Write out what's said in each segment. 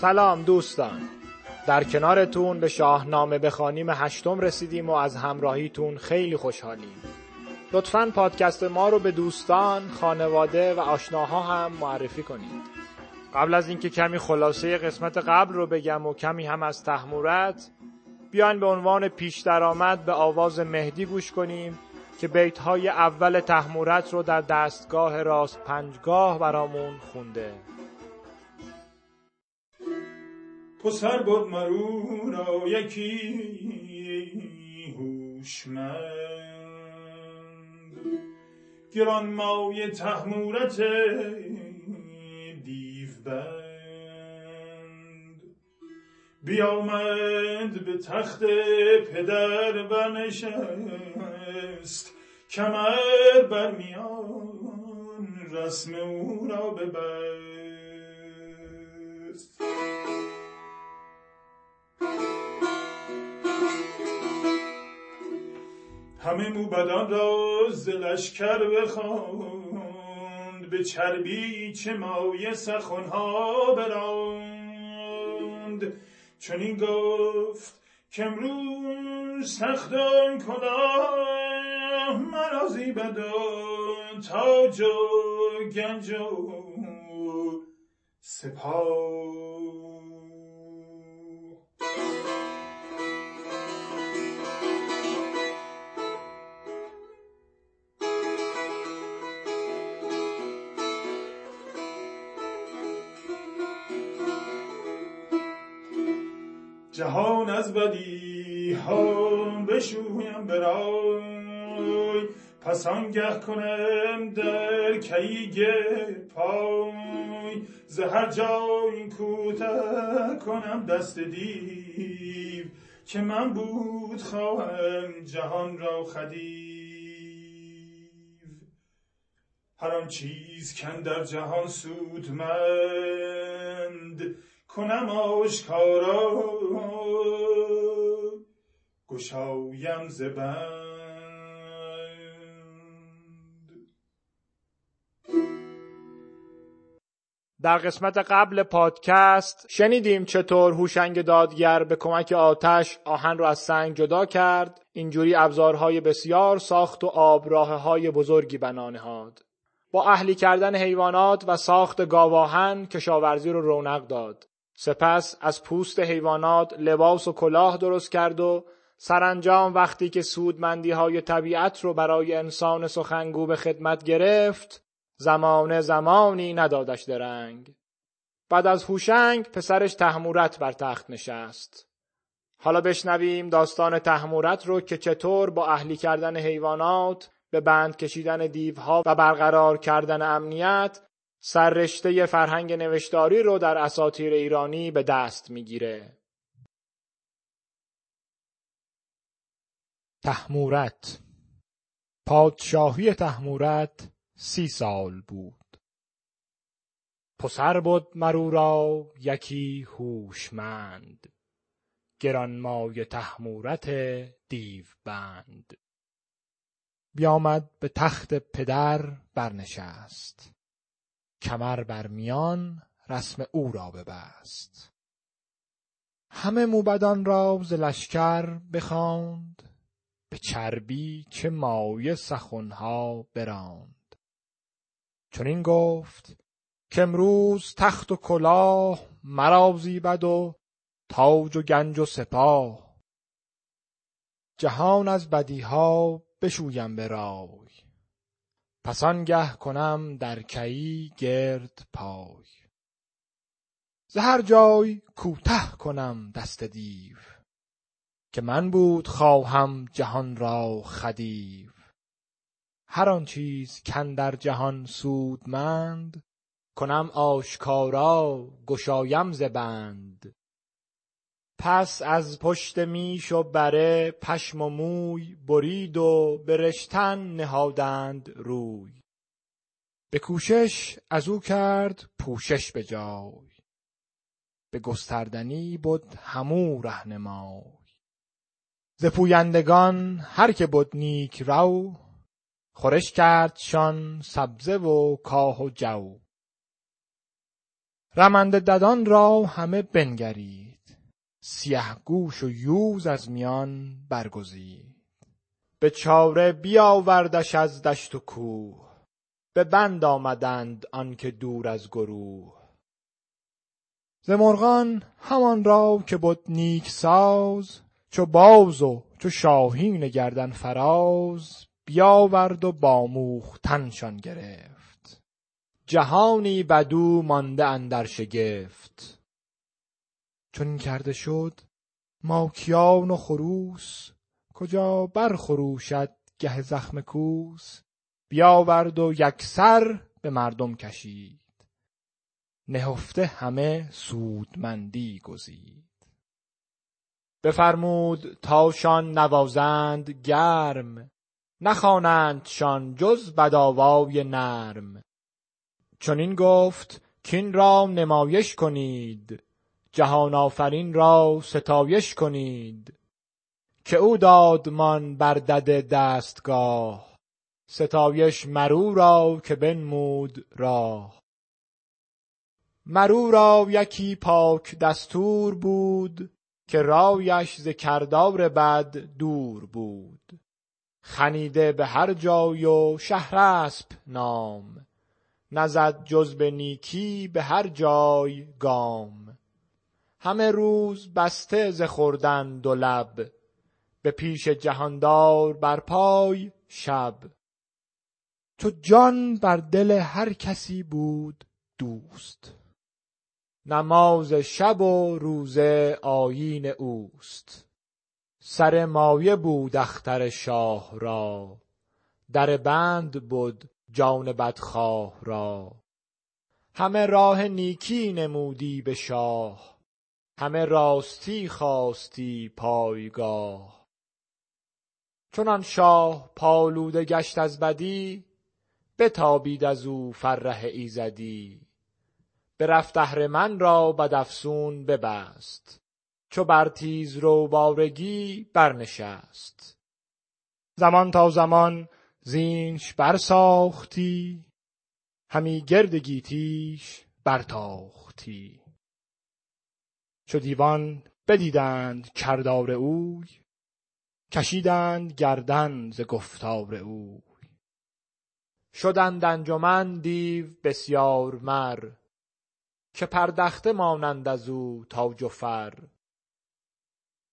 سلام دوستان. در کنارتون به شاهنامه بخوانیم هشتم رسیدیم و از همراهیتون خیلی خوشحالیم. لطفا پادکست ما رو به دوستان، خانواده و آشناها هم معرفی کنید. قبل از اینکه کمی خلاصه قسمت قبل رو بگم و کمی هم از تحمورت بیاین به عنوان پیش درآمد به آواز مهدی گوش کنیم که بیت های اول تحمورت رو در دستگاه راست پنجگاه برامون خونده. پسر بود مرو را یکی هوشمند. گران مای تحمورت دیو بند. بیامد به تخت پدر بنشست کمر بر میان رسم او را ببست. همه موبدان را ز لشکر بخواند. به چربی چه مایه سخنها براند. چنین گفت که امروز تختان کلاه مرا زیبد و تاج و گنج و سپاه. جهان از بدی ها بشویم برای. پس آنگه کنم در کیگ پای. ز هر جای کوته کنم دست دیو. که من بود خواهم جهان را خدیو. هر آن چیز کن در جهان سودمند. کنم آشکارا. گشایم ز در قسمت قبل پادکست شنیدیم چطور هوشنگ دادگر به کمک آتش آهن را از سنگ جدا کرد. اینجوری ابزارهای بسیار ساخت و آبراه های بزرگی بنا نهاد. با اهلی کردن حیوانات و ساخت گاواهن کشاورزی رو رونق داد. سپس از پوست حیوانات لباس و کلاه درست کرد و سرانجام وقتی که سودمندی های طبیعت رو برای انسان سخنگو به خدمت گرفت زمان زمانی ندادش درنگ. بعد از هوشنگ پسرش تحمورت بر تخت نشست. حالا بشنویم داستان تحمورت رو که چطور با اهلی کردن حیوانات به بند کشیدن دیوها و برقرار کردن امنیت سررشته فرهنگ نوشتاری رو در اساطیر ایرانی به دست می‌گیره. تحمورت. پادشاهی تحمورت سی سال بود. پسر بود مرو را یکی هوشمند. گرانمای تحمورت دیو بند بیامد به تخت پدر برنشست. کمر بر میان رسم او را ببست. همه موبدان را ز لشکر بخواند به چربی چه مایه سخنها براند. چنین گفت که امروز تخت و کلاه مرا زیبد و تاج و گنج و سپاه. جهان از بدیها بشویم به رای پس آنگه کنم در کیی گرد پای. ز هر جای کوته کنم دست دیو که من بود خواهم جهان را خدیو. هر آن چیز در جهان سودمند کنم آشکارا گشایم ز بند. پس از پشت میش و بره پشم و موی برید و به نهادند روی. به کوشش از او کرد پوشش به جای. به گستردنی بد همو رهنمای ز پویندگان هر که بد نیک رو خورش کردشان سبزه و کاه و جو. رمنده ددان را همه بنگرید سیه گوش و یوز از میان برگزید. به چاره بیاوردش از دشت و کوه. به بند آمدند آنکه دور از گروه. ز همان را که بد نیک ساز چو باز و چو شاهین گردن فراز بیاورد و با موختنشان گرفت. جهانی بدو مانده اندر شگفت. چون این کرده شد ماکیان و خروس کجا برخروشد گه زخم کوس بیاورد و یکسر به مردم کشید. نهفته همه سودمندی گزید. بفرمود تاشان نوازند گرم نخوانندشان جز بدآوای نرم. چنین گفت کین را نمایش کنید. جهان آفرین را ستایش کنید که او دادمان بر دد دستگاه. ستایش مر او را که بنمود راه. مر او را یکی پاک دستور بود که رایش ز کردار بد دور بود. خنیده به هر جای و شهرسپ نام. نزد جز به نیکی به هر جای گام. همه روز بسته ز خوردن دو لب به پیش جهاندار بر پای شب. چو جان بر دل هر کسی بود دوست نماز شب و روزه آیین اوست. سر مایه بود اختر شاه را در بند بد جان بدخواه را. همه راه نیکی نمودی به شاه همه راستی خواستی پایگاه. چون آن شاه پالوده گشت از بدی بتابید از او فره ایزدی. برفت اهرمن را بد افسون ببست چو بر تیزرو بارگی برنشست. زمان تا زمان زینش برساختی همی گرد گیتیش برتاختی. چو دیوان بدیدند کردار اوی کشیدند گردن ز گفتار اوی. شدند انجمن دیو بسیار مر که پردخته مانند از او تاج و فر.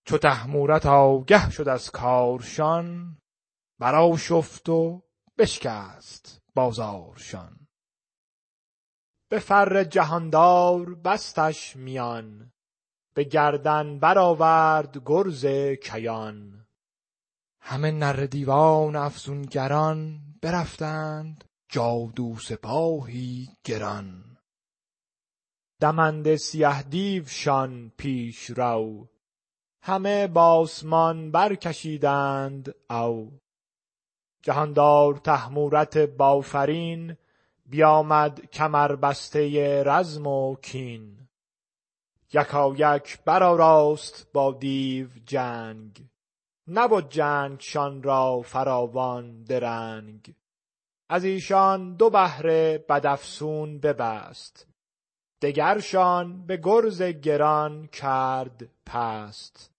چو طهمورث آگه شد از کارشان برآشفت و بشکست بازارشان. به فر جهاندار بستش میان به گردن برآورد گرز کیان. همه نره دیوان افسونگران برفتند جادو سپاهی گران. دمنده سیه دیوشان پیش رو. همه بآسمان برکشیدند او. جهاندار طهمورث بافرین بیامد کمربسته رزم و کین. یکایک برآراست با دیو جنگ. نبد جنگشان را فراوان درنگ. از ایشان دو بهره بد افسون ببست. دگرشان به گرز گران کرد پست.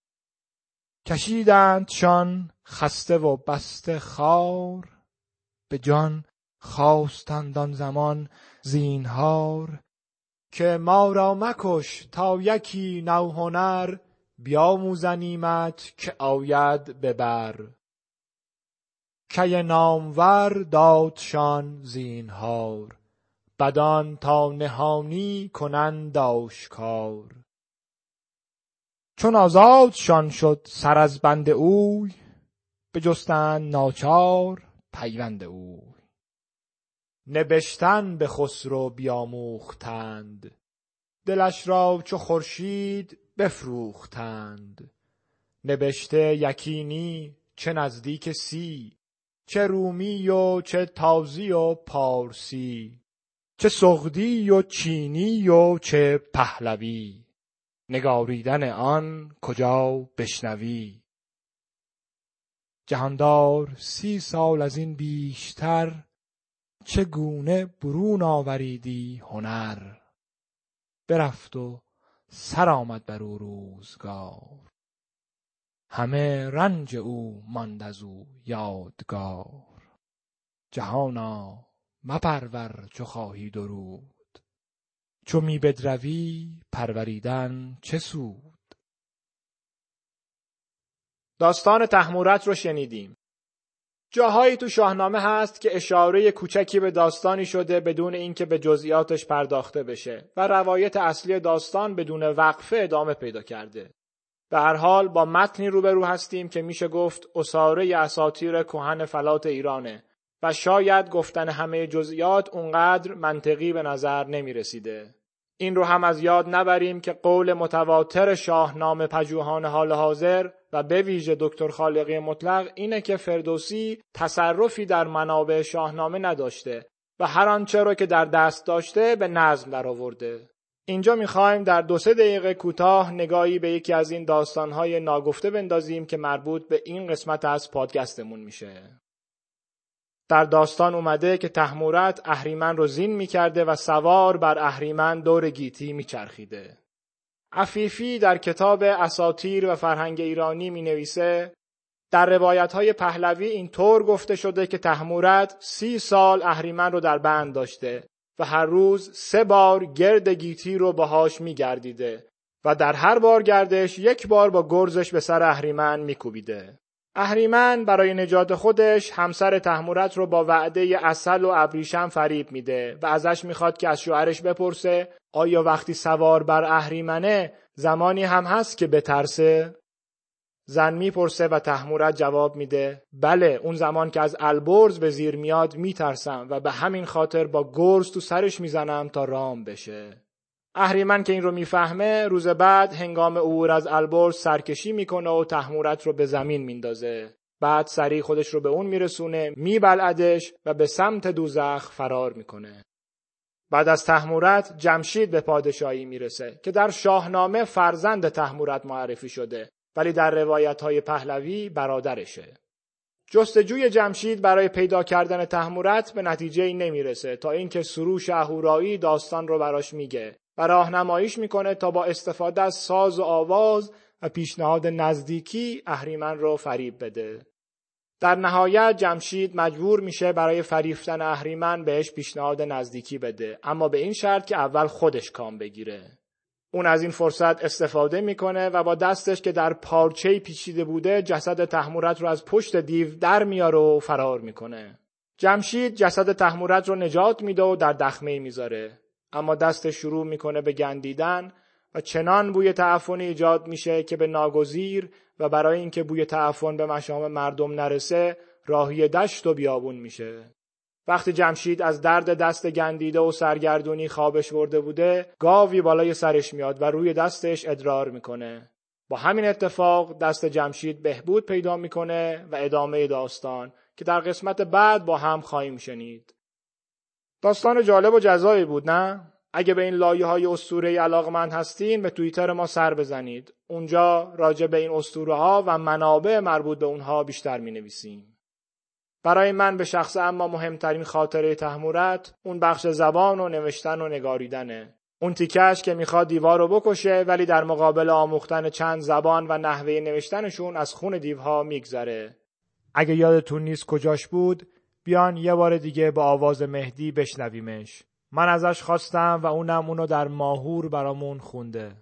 کشیدندشان خسته و بسته خوار به جان خواستند آن زمان زینهار. که ما را مکش تا یکی نوهنر بیاموزنیمت که آید به بر کی نامور دادشان زینهار بدان تا نهانی کنند آشکار. چون آزادشان شد سر از بند اوی بجستند ناچار پیوند اوی. نبشتن به خسرو بیاموختند. دلش را چو خورشید بفروختند. نبشته یکی نی چه نزدیک سی چه رومی و چه تازی و پارسی چه سغدی و چینی و چه پهلوی. نگاریدن آن کجا بشنوی؟ جهاندار سی سال از این بیشتر چگونه برون آوریدی هنر؟ برفت و سر آمد بر او روزگار. همه رنج او ماند از او یادگار. جهانا مپرور چو خواهی درود. چو می بدروی پروریدن چه سود؟ داستان تحمورت رو شنیدیم. جاهایی تو شاهنامه هست که اشاره کوچکی به داستانی شده بدون اینکه به جزئیاتش پرداخته بشه و روایت اصلی داستان بدون وقفه ادامه پیدا کرده. به هر حال با متنی روبرو هستیم که میشه گفت اساره اساطیر کهن فلات ایرانه و شاید گفتن همه جزئیات اونقدر منطقی به نظر نمی رسیده. این رو هم از یاد نبریم که قول متواتر شاهنامه پژوهان حال حاضر و به ویژه دکتر خالقی مطلق اینه که فردوسی تصرفی در منابع شاهنامه نداشته و هر آنچه رو که در دست داشته به نظم درآورده. اینجا می‌خوایم در دو سه دقیقه کوتاه نگاهی به یکی از این داستانهای ناگفته بندازیم که مربوط به این قسمت از پادکستمون میشه. در داستان اومده که تحمورت اهریمن رو زین می‌کرده و سوار بر اهریمن دور گیتی میچرخیده. عفیفی در کتاب اساتیر و فرهنگ ایرانی می نویسه در روایت های پهلوی اینطور گفته شده که تحمورت سی سال اهریمن رو در بند داشته و هر روز سه بار گرد گیتی رو باهاش می گردیده و در هر بار گردش یک بار با گرزش به سر اهریمن می کوبیده. اهریمن برای نجات خودش همسر تحمورت رو با وعده اصل و ابریشم فریب میده و ازش می‌خواد که از شوهرش بپرسه آیا وقتی سوار بر اهریمنه زمانی هم هست که بترسه؟ زن می‌پرسه و تحمورت جواب میده بله اون زمان که از البرز به زیر میاد میترسم و به همین خاطر با گرز تو سرش می‌زنم تا رام بشه اهریمن که این رو می‌فهمه روز بعد هنگام عبور از البرز سرکشی می‌کنه و تحمورت رو به زمین میندازه. بعد سریع خودش رو به اون میرسونه میبلعدش و به سمت دوزخ فرار می‌کنه. بعد از تحمورت جمشید به پادشاهی می‌رسه که در شاهنامه فرزند تحمورت معرفی شده ولی در روایت های پهلوی برادرشه. جستجوی جمشید برای پیدا کردن تحمورت به نتیجه نمی‌رسه تا اینکه سروش اهورایی داستان رو براش میگه. و راهنماییش می‌کنه تا با استفاده از ساز و آواز و پیشنهاد نزدیکی اهریمن رو فریب بده. در نهایت جمشید مجبور میشه برای فریفتن اهریمن بهش پیشنهاد نزدیکی بده اما به این شرط که اول خودش کام بگیره. اون از این فرصت استفاده می‌کنه و با دستش که در پارچه پیچیده بوده جسد تحمورت رو از پشت دیو در میاره و فرار می‌کنه. جمشید جسد تحمورت رو نجات میده و در دخمه می‌ذاره. اما دست شروع می‌کنه به گندیدن و چنان بوی تعفن ایجاد میشه که به ناگزیر و برای اینکه بوی تعفن به مشام مردم نرسه راهی دشت و بیابون میشه. وقتی جمشید از درد دست گندیده و سرگردونی خوابش برده بوده گاوی بالای سرش میاد و روی دستش ادرار می‌کنه. با همین اتفاق دست جمشید بهبود پیدا می‌کنه و ادامه داستان که در قسمت بعد با هم خواهیم شنید. داستان جالب و جزایی بود نه؟ اگه به این لایه های اسطوره علاقمند هستین به توییتر ما سر بزنید. اونجا راجع به این اسطوره ها و منابع مربوط به اونها بیشتر می نویسیم. برای من به شخص اما مهمترین خاطره تحمورت اون بخش زبان و نوشتن و نگاریدنه. اون تیکش که می‌خواد دیوار رو بکشه ولی در مقابل آموختن چند زبان و نحوه نوشتنشون از خون دیوها میگذره. اگه یادتون نیست کجاش بود بیان یه بار دیگه با آواز مهدی بشنویمش. من ازش خواستم و اونم اونو در ماهور برامون خونده.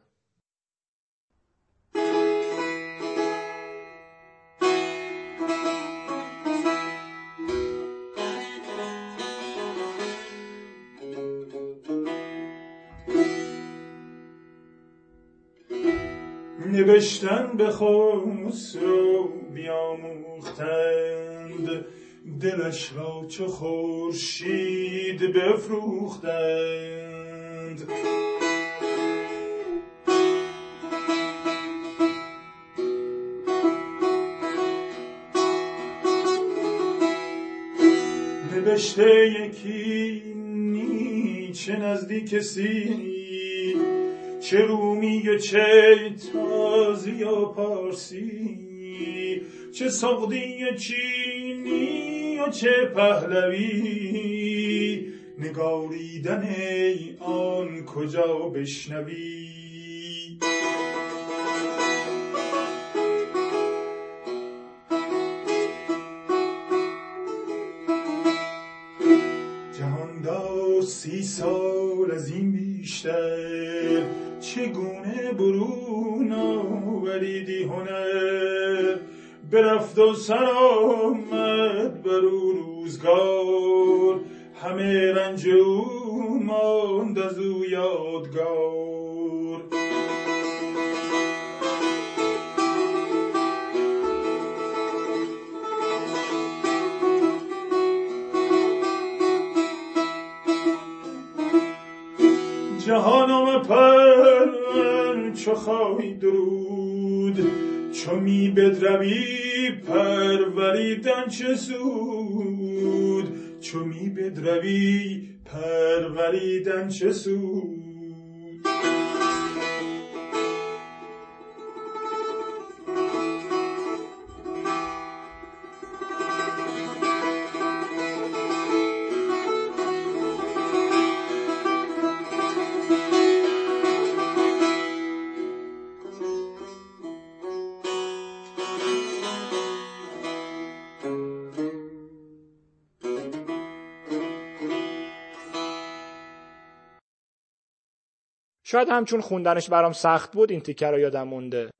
نوشتن به خسرو بیاموختند. دلش را چه خورشید بفروختند. نوشته یکی چه نزدیک سی چه رومی و چه تازی و پارسی چه سقدی چینی و چه پهلوی؟ نگاریدن آن کجا بشنوی؟ جهاندار سی سال از این بیشتر چگونه برون آوریدی هنر؟ برفت و سر آمد بر او روزگار. همه رنج او ماند از او یادگار. جهانم پر چو خواهی درود. چو می بدروی پروریدن چه سود؟ چو می بدروی پروریدن چه سود؟ شاید همچون خوندنش برام سخت بود این تیکه رو یادم مونده.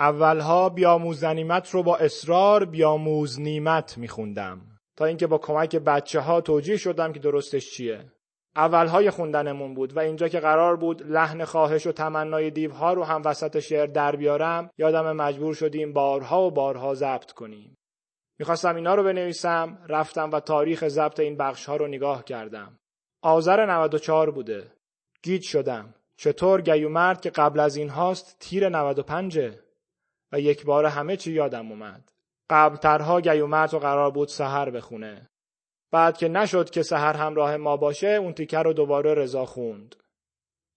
اولها بیاموز نیمت رو با اصرار بیاموز نیمت میخوندم. تا اینکه با کمک بچه ها توجیه شدم که درستش چیه. اولهای خوندنمون بود و اینجا که قرار بود لحن خواهش و تمنای دیوها رو هم وسط شعر در بیارم یادم مجبور شدیم بارها و بارها ضبط کنیم. می‌خواستم اینا رو بنویسم رفتم و تاریخ ضبط این بخش ها رو نگاه کردم. آذر 94 بوده. گیج شدم. چطور گیومرد که قبل از این هاست تیر 95 و یک بار همه چی یادم اومد. قبل ترها گیومرد رو قرار بود سهر بخونه. بعد که نشد که سهر همراه ما باشه اون تیکر رو دوباره رضا خوند.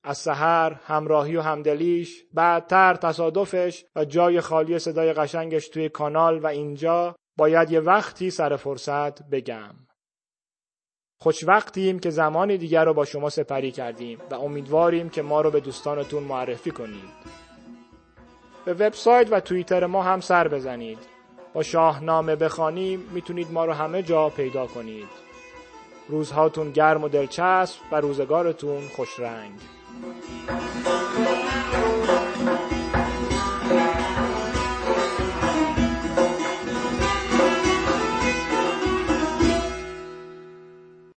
از سهر همراهی و همدلیش بعدتر تصادفش و جای خالی صدای قشنگش توی کانال و اینجا باید یه وقتی سر فرصت بگم. خوش وقتیم که زمان دیگر رو با شما سپری کردیم و امیدواریم که ما رو به دوستانتون معرفی کنید. به وبسایت و توییتر ما هم سر بزنید. با شاهنامه بخوانیم می‌تونید ما رو همه جا پیدا کنید. روزهاتون گرم و دلچسب و روزگارتون خوش رنگ.